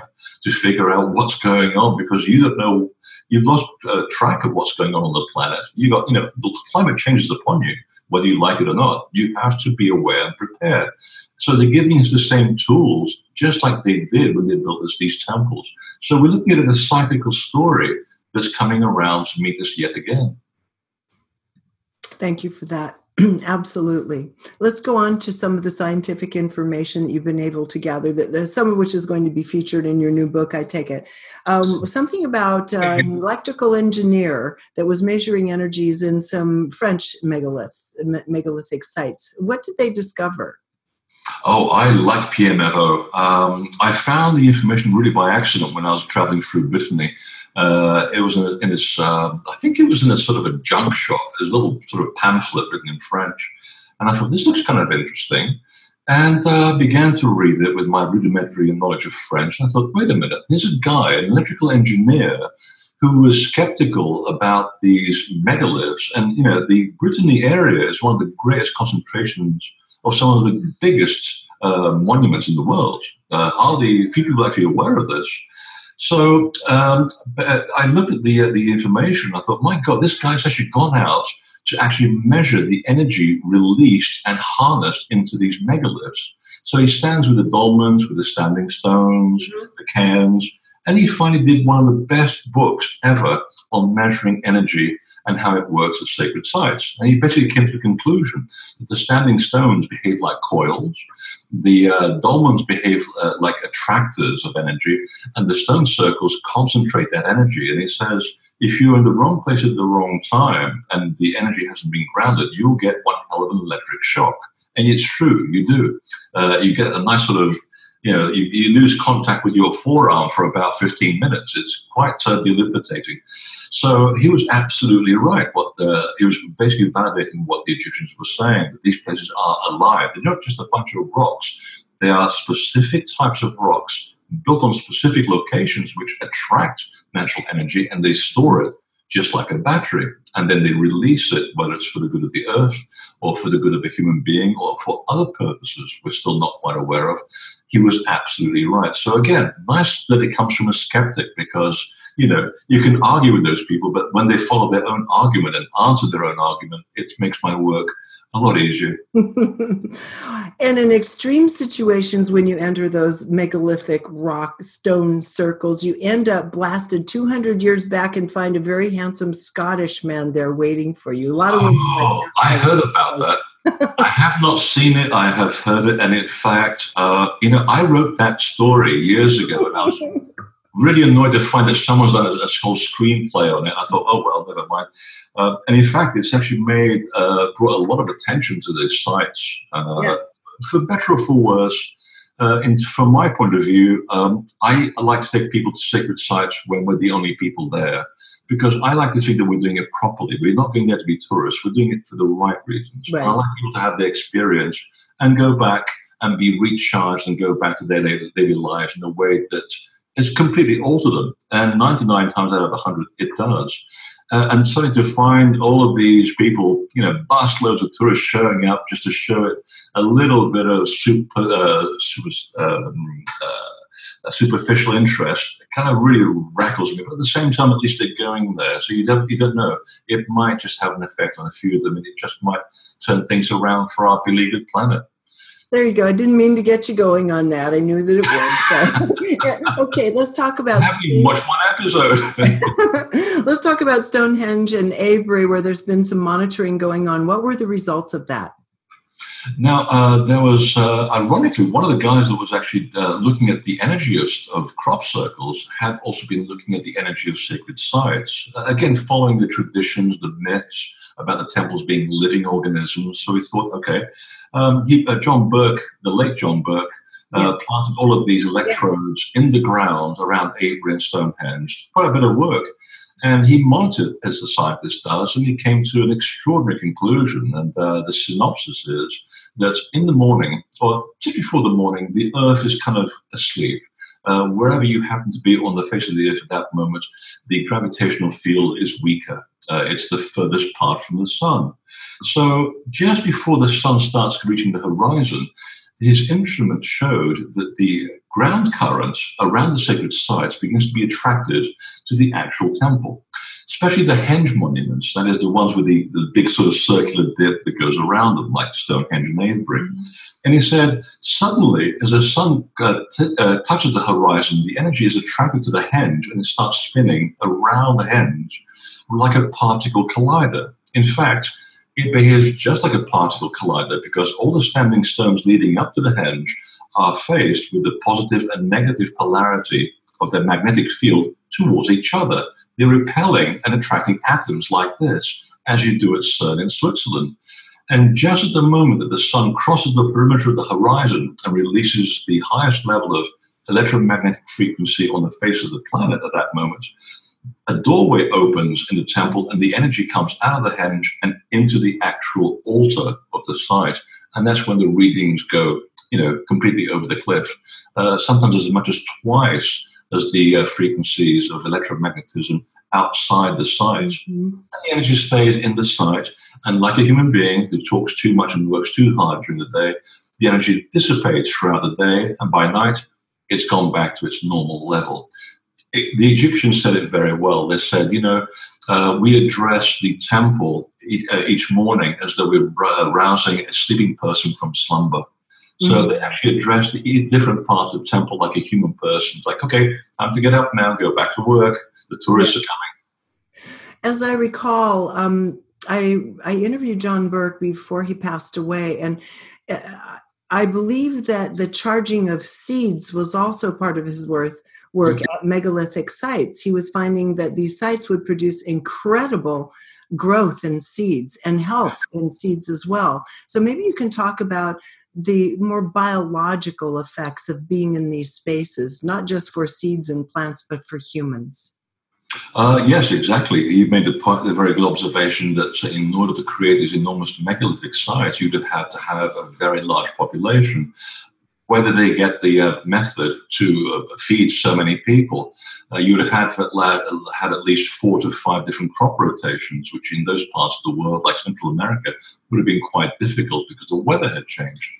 to figure out what's going on because you don't know, you've lost uh, track of what's going on on the planet. You've got, you know, the climate changes upon you, whether you like it or not. You have to be aware and prepared. So they're giving us the same tools, just like they did when they built us these temples. So we're looking at a cyclical story that's coming around to meet us yet again. Thank you for that. *clears throat* Absolutely. Let's go on to some of the scientific information that you've been able to gather, that some of which is going to be featured in your new book, I take it. Um, something about uh, an electrical engineer that was measuring energies in some French megaliths, megalithic sites. What did they discover? Oh, I like Pierre Méreaux. Um, I found the information really by accident when I was traveling through Brittany. Uh, it was in, a, in this, uh, I think it was in a sort of a junk shop. There's a little sort of pamphlet written in French. And I thought, this looks kind of interesting. And uh, began to read it with my rudimentary knowledge of French. And I thought, wait a minute, there's a guy, an electrical engineer, who was skeptical about these megaliths. And, you know, the Brittany area is one of the greatest concentrations of some of the biggest uh, monuments in the world. Uh, the few people actually aware of this. So um, I looked at the uh, the information. I thought, my God, this guy's actually gone out to actually measure the energy released and harnessed into these megaliths. So he stands with the dolmens, with the standing stones, mm-hmm. the cairns, and he finally did one of the best books ever on measuring energy and how it works at sacred sites. And he basically came to the conclusion that the standing stones behave like coils, the uh, dolmens behave uh, like attractors of energy, and the stone circles concentrate that energy. And he says, if you're in the wrong place at the wrong time and the energy hasn't been grounded, you'll get one hell of an electric shock. And it's true, you do. Uh, you get a nice sort of you know, you, you, lose contact with your forearm for about 15 minutes. It's quite uh, debilitating. So he was absolutely right. What the, he was basically validating what the Egyptians were saying that these places are alive. They're not just a bunch of rocks. They are specific types of rocks built on specific locations which attract natural energy and they store it just like a battery. And then they release it, whether it's for the good of the earth or for the good of a human being or for other purposes we're still not quite aware of he was absolutely right. So again, nice that it comes from a skeptic because you know you can argue with those people, but when they follow their own argument and answer their own argument, it makes my work a lot easier. *laughs* and in extreme situations, when you enter those megalithic rock stone circles, you end up blasted 200 years back and find a very handsome Scottish man there waiting for you. A lot of oh, I heard about that. I have not seen it. I have heard it, and in fact, uh, you know, I wrote that story years ago, and I was really annoyed to find that someone's done a, a whole screenplay on it. I thought, oh well, never mind. Uh, and in fact, it's actually made uh, brought a lot of attention to these sites, uh, yes. for better or for worse. Uh, and from my point of view, um, I, I, like to take people to sacred sites when we're the only people there because I like to think that we're doing it properly. We're not going there to be tourists. We're doing it for the right reasons. Right. I like people to have the experience and go back and be recharged and go back to their daily lives in a way that has completely altered them. And 99 times out of 100, it does. Uh, and suddenly to find all of these people, you know, busloads of tourists showing up just to show it a little bit of super, uh, super um, uh, superficial interest kind of really rattles me. But at the same time, at least they're going there. So you don't, you don't know. It might just have an effect on a few of them, and it just might turn things around for our beleaguered planet. There you go. I didn't mean to get you going on that. I knew that it would. So. *laughs* okay, let's talk about. Watched one episode? *laughs* let's talk about Stonehenge and Avebury, where there's been some monitoring going on. What were the results of that? Now, uh, there was, uh, ironically, one of the guys that was actually uh, looking at the energy of, of, crop circles had also been looking at the energy of sacred sites. Uh, again, following the traditions, the myths about the temples being living organisms. So we thought, okay, um, he, uh, John Burke, the late John Burke, uh, yeah. planted all of these electrodes yeah. in the ground around Avebury and Stonehenge. Quite a bit of work. And he monitored, as the scientist does, and he came to an extraordinary conclusion. And uh, the synopsis is that in the morning, or just before the morning, the Earth is kind of asleep. Uh, wherever you happen to be on the face of the Earth at that moment, the gravitational field is weaker. Uh, it's the furthest part from the sun. So just before the sun starts reaching the horizon, his instrument showed that the ground current around the sacred sites begins to be attracted to the actual temple, especially the henge monuments, that is, the ones with the, the big sort of circular dip that goes around them, like Stonehenge and Avebury. Mm-hmm. And he said, suddenly, as the sun uh, t- uh, touches the horizon, the energy is attracted to the henge and it starts spinning around the henge like a particle collider. In fact, it behaves just like a particle collider because all the standing stones leading up to the henge are faced with the positive and negative polarity of their magnetic field towards each other. They're repelling and attracting atoms like this, as you do at CERN in Switzerland. And just at the moment that the sun crosses the perimeter of the horizon and releases the highest level of electromagnetic frequency on the face of the planet at that moment, a doorway opens in the temple and the energy comes out of the henge and into the actual altar of the site. And that's when the readings go, you know, completely over the cliff. Uh, sometimes as much as twice as the uh, frequencies of electromagnetism outside the site. Mm-hmm. the energy stays in the site. And like a human being who talks too much and works too hard during the day, the energy dissipates throughout the day. And by night, it's gone back to its normal level it, the Egyptians said it very well. They said, you know, uh, we address the temple e- uh, each morning as though we're rousing a sleeping person from slumber. So mm-hmm. they actually address the different parts of the temple like a human person. It's like, okay, time to get up now, go back to work. The tourists yeah. are coming. As I recall, um, I I interviewed John Burke before he passed away, and uh, I believe that the charging of seeds was also part of his worth work mm-hmm. at megalithic sites. He was finding that these sites would produce incredible growth in seeds and health in seeds as well. So maybe you can talk about the more biological effects of being in these spaces, not just for seeds and plants, but for humans. Uh, yes, exactly. You made the, point, the very good observation that in order to create these enormous megalithic sites, you'd have had to have a very large population. Whether they get the uh, method to uh, feed so many people, uh, you would have had, had at least four to five different crop rotations, which in those parts of the world, like Central America, would have been quite difficult because the weather had changed.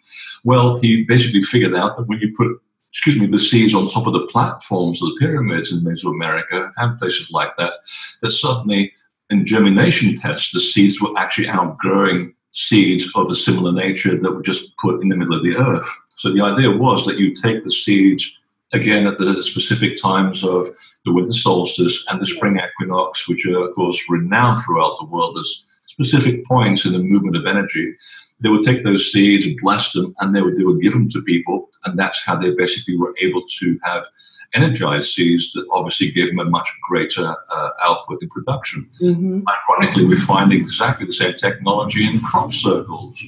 Well, he basically figured out that when you put excuse me, the seeds on top of the platforms of the pyramids in Mesoamerica and places like that, that suddenly in germination tests, the seeds were actually outgrowing seeds of a similar nature that were just put in the middle of the earth. So the idea was that you take the seeds again at the specific times of the winter solstice and the spring equinox, which are, of course, renowned throughout the world as specific points in the movement of energy they would take those seeds and bless them, and they would they would give them to people, and that's how they basically were able to have energized seeds that obviously gave them a much greater uh, output in production. Mm-hmm. Ironically, we find exactly the same technology in crop circles,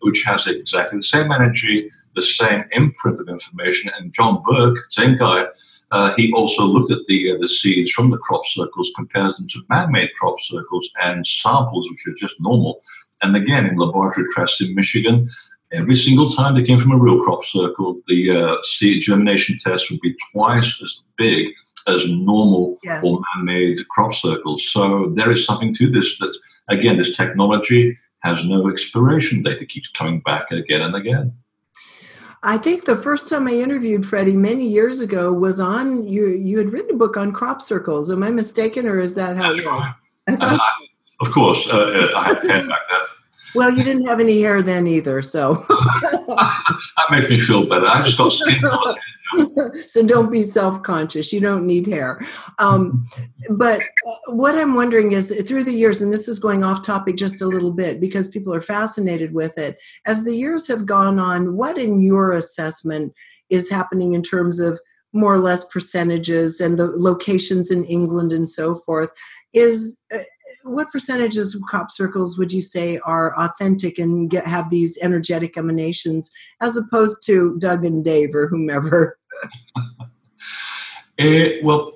which has exactly the same energy, the same imprint of information. And John Burke, same guy, uh, he also looked at the uh, the seeds from the crop circles, compares them to man-made crop circles and samples which are just normal, and again, in laboratory tests in Michigan, every single time they came from a real crop circle, the uh, seed germination test would be twice as big as normal yes. or man-made crop circles. So there is something to this that, again, this technology has no expiration date. It keeps coming back again and again. I think the first time I interviewed Freddy many years ago was on you. You had written a book on crop circles. Am I mistaken, or is that how? That's right. uh, of course, uh, uh, I had hair back then. Well, you didn't have any hair then either, so *laughs* that makes me feel better. I just got skin *laughs* *laughs* so don't be self-conscious. You don't need hair. Um, but uh, what I'm wondering is, through the years, and this is going off topic just a little bit because people are fascinated with it. As the years have gone on, what in your assessment is happening in terms of more or less percentages and the locations in England and so forth? Is uh, what percentages of crop circles would you say are authentic and get, have these energetic emanations as opposed to Doug and Dave or whomever? uh, *laughs* well,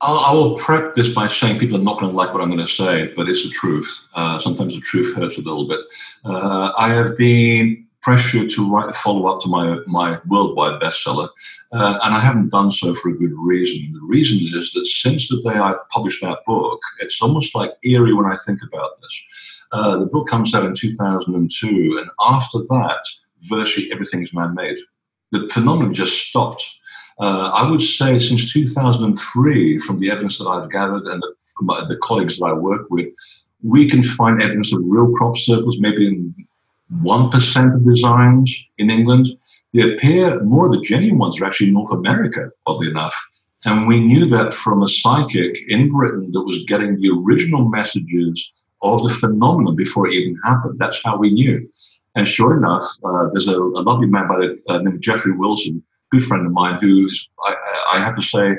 I'll, I will prep this by saying people are not going to like what I'm going to say, but it's the truth. Uh, sometimes the truth hurts a little bit. Uh, I have been pressure to write a follow up to my my worldwide bestseller, uh, and I haven't done so for a good reason. The reason is that since the day I published that book, it's almost like eerie when I think about this. Uh, the book comes out in 2002, and after that, virtually everything is man made. The phenomenon just stopped. Uh, I would say since 2003, from the evidence that I've gathered and the, my, the colleagues that I work with, we can find evidence of real crop circles, maybe in 1% of designs in England. They appear, more of the genuine ones are actually North America, oddly enough. And we knew that from a psychic in Britain that was getting the original messages of the phenomenon before it even happened. That's how we knew. And sure enough, uh, there's a, a, lovely man by the uh, name of Jeffrey Wilson, good friend of mine, who's, I, I have to say,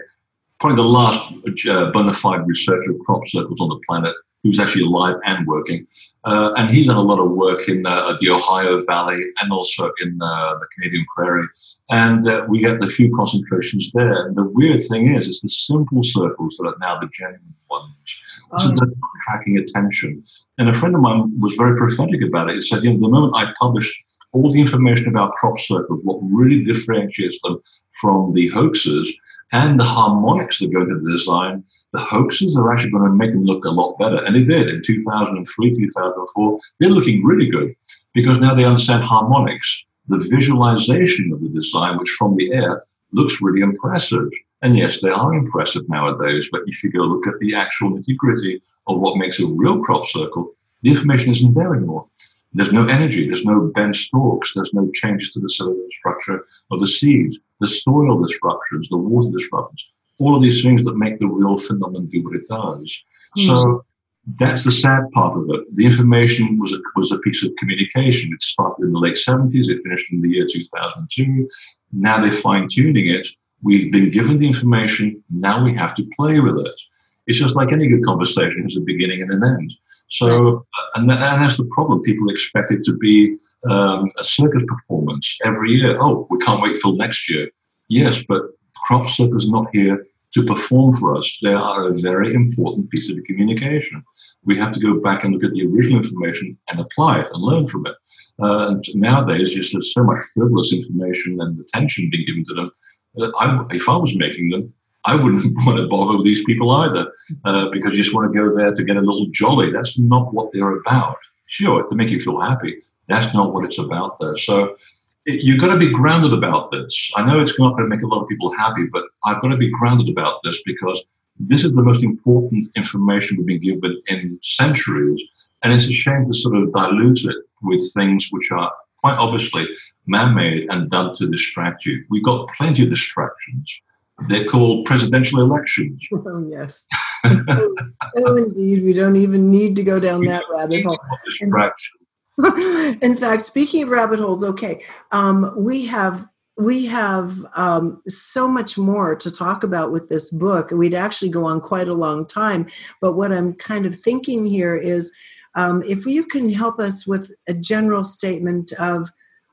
probably the last uh, bona fide researcher of crop circles on the planet who's actually alive and working. Uh, and he's done a lot of work in uh, the Ohio Valley and also in uh, the Canadian Prairie. And uh, we get the few concentrations there. And the weird thing is, it's the simple circles that are now the genuine ones. Oh. So they're attracting attention. And a friend of mine was very prophetic about it. He said, you know, the moment I published all the information about crop circles, what really differentiates them from the hoaxes and the harmonics that go into the design, the hoaxes are actually going to make them look a lot better. And they did in 2003, 2004. They're looking really good because now they understand harmonics, the visualization of the design, which from the air looks really impressive. And yes, they are impressive nowadays, but if you go look at the actual nitty gritty of what makes a real crop circle, the information isn't there anymore. There's no energy, there's no bent stalks, there's no changes to the cellular structure of the seeds, the soil disruptions, the water disruptions, all of these things that make the real phenomenon do what it does. Mm-hmm. So that's the sad part of it. The information was a, was a piece of communication. It started in the late 70s, it finished in the year 2002. Now they're fine tuning it. We've been given the information, now we have to play with it. It's just like any good conversation has a beginning and an end. So, and, and that's the problem. People expect it to be um, a circus performance every year. Oh, we can't wait till next year. Yes, but crop is not here to perform for us. They are a very important piece of communication. We have to go back and look at the original information and apply it and learn from it. Uh, and nowadays, just there's so much frivolous information and attention being given to them. I, if I was making them, I wouldn't *laughs* want to bother these people either uh, because you just want to go there to get a little jolly. That's not what they're about. Sure, to make you feel happy. That's not what it's about there. So you've got to be grounded about this. I know it's not going to make a lot of people happy, but I've got to be grounded about this because this is the most important information we've been given in centuries. And it's a shame to sort of dilute it with things which are quite obviously man made and done to distract you. We've got plenty of distractions. They're called presidential elections. *laughs* Oh, yes. *laughs* oh, indeed. We don't even need to go down that rabbit hole. *laughs* In fact, speaking of rabbit holes, okay, um, we have we have um, so much more to talk about with this book. We'd actually go on quite a long time, but what I'm kind of thinking here is um, if you can help us with a general statement of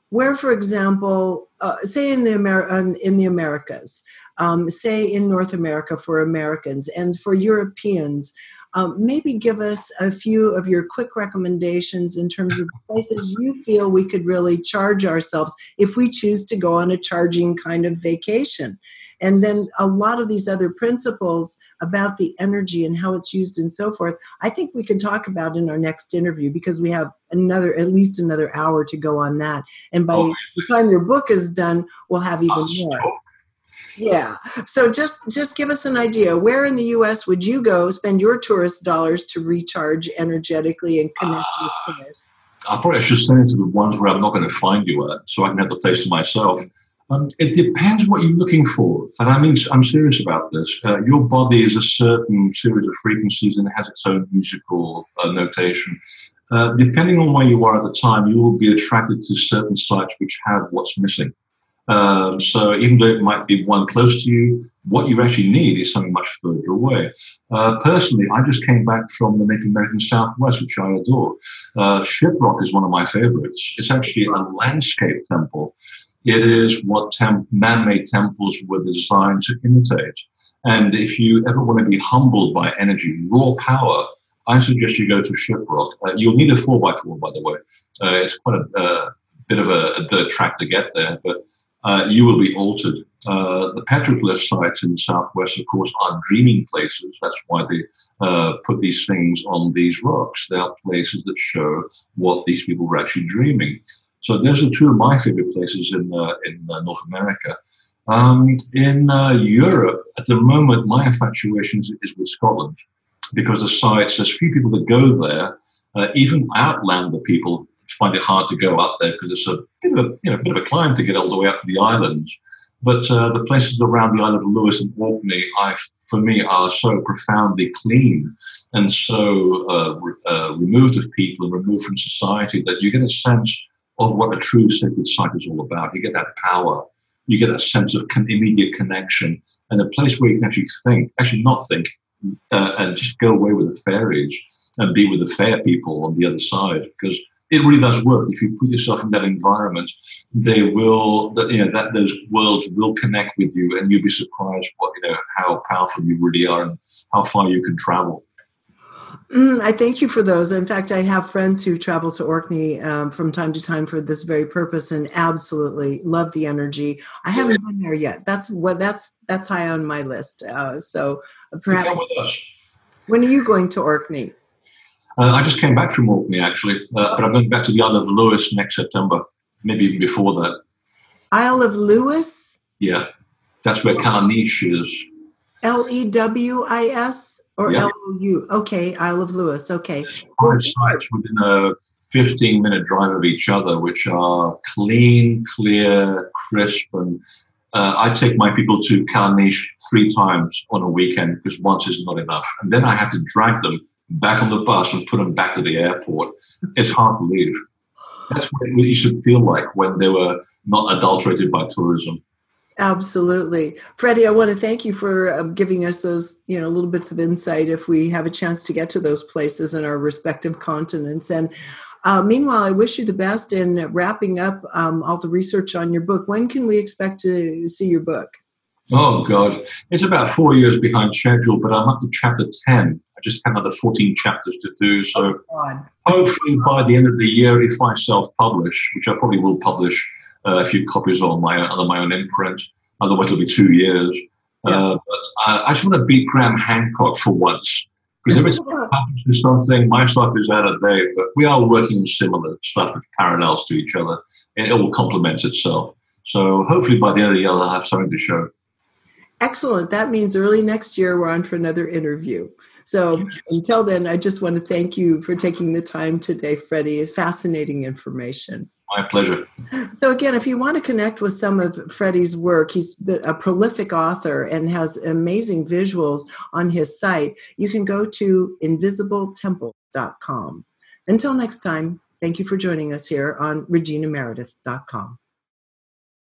where, for example, uh, say in the Amer- in the Americas, um, say in North America for Americans and for Europeans, um, maybe give us a few of your quick recommendations in terms of places you feel we could really charge ourselves if we choose to go on a charging kind of vacation. And then a lot of these other principles about the energy and how it's used and so forth, I think we can talk about in our next interview because we have another, at least another hour to go on that. And by oh. the time your book is done, we'll have even more yeah. So just just give us an idea. Where in the us would you go spend your tourist dollars to recharge energetically and connect uh, with this i probably should send it to the ones where i'm not going to find you at so i can have the place to myself. Um, it depends what you're looking for and i mean i'm serious about this. Uh, your body is a certain series of frequencies and it has its own musical uh, notation. Uh, depending on where you are at the time you will be attracted to certain sites which have what's missing um, so even though it might be one close to you, what you actually need is something much further away. Uh, personally, I just came back from the Native American Southwest, which I adore. Uh, Shiprock is one of my favorites. It's actually a landscape temple. It is what temp- man-made temples were designed to imitate. And if you ever want to be humbled by energy, raw power, I suggest you go to Shiprock. Uh, you'll need a 4x4, by the way. Uh, it's quite a uh, bit of a, a dirt track to get there, but uh, you will be altered. Uh, the petroglyph sites in the southwest, of course, are dreaming places. That's why they uh, put these things on these rocks. They are places that show what these people were actually dreaming. So those are two of my favorite places in uh, in uh, North America. Um, in Europe, at the moment, my infatuation is, is, with Scotland because the sites, there's few people that go there. even Outlander people find it hard to go up there because it's a bit of a, you know, bit of a climb to get all the way up to the islands. But uh, the places around the island of Lewis and Orkney, I, for me, are so profoundly clean and so uh, re- uh, removed of people and removed from society that you get a sense of what a true sacred site is all about. You get that power, you get that sense of con- immediate connection, and a place where you can actually think, actually not think, uh, and just go away with the fairies and be with the fair people on the other side. Because it really does work. If you put yourself in that environment, they will, that, you know, that those worlds will connect with you, and you'll be surprised what you know how powerful you really are and how far you can travel. Mm, I thank you for those. In fact, I have friends who travel to Orkney um, from time to time for this very purpose, and absolutely love the energy. I haven't yeah. been there yet. That's what that's that's high on my list. Uh, so perhaps when are you going to Orkney? Uh, I just came back from Orkney actually, uh, but I'm going back to the Isle of Lewis next September, maybe even before that. Isle of Lewis? Yeah, that's where Callanish is. L E W I S or L O U? Okay, Isle of Lewis. Okay. Five sites within a 15 minute drive of each other, which are clean, clear, crisp, and uh, I take my people to Callanish three times on a weekend because once is not enough. And then I have to drag them back on the bus and put them back to the airport. It's hard to leave. That's what you should feel like when they were not adulterated by tourism. Absolutely. Freddy, I want to thank you for uh, giving us those, you know, little bits of insight if we have a chance to get to those places in our respective continents. And uh, meanwhile, I wish you the best in wrapping up um, all the research on your book. When can we expect to see your book? Oh, God. It's about four years behind schedule, but I'm up to chapter 10. Just have another 14 chapters to do. So oh, hopefully by the end of the year, if I self publish, which I probably will publish uh, a few copies on my under my own imprint. Otherwise, it'll be two years. Yeah. Uh, but I, I, just want to beat Graham Hancock for once. Because every time I publish something, my stuff is out of date, but we are working similar stuff with parallels to each other. And it will complement itself. So hopefully by the end of the year, I'll have something to show. Excellent. That means early next year, we're on for another interview. So until then, I just want to thank you for taking the time today, Freddy. Fascinating information. My pleasure. So, again, if you want to connect with some of Freddy's work, he's a prolific author and has amazing visuals on his site. You can go to invisibletemple.com. Until next time, thank you for joining us here on reginameredith.com.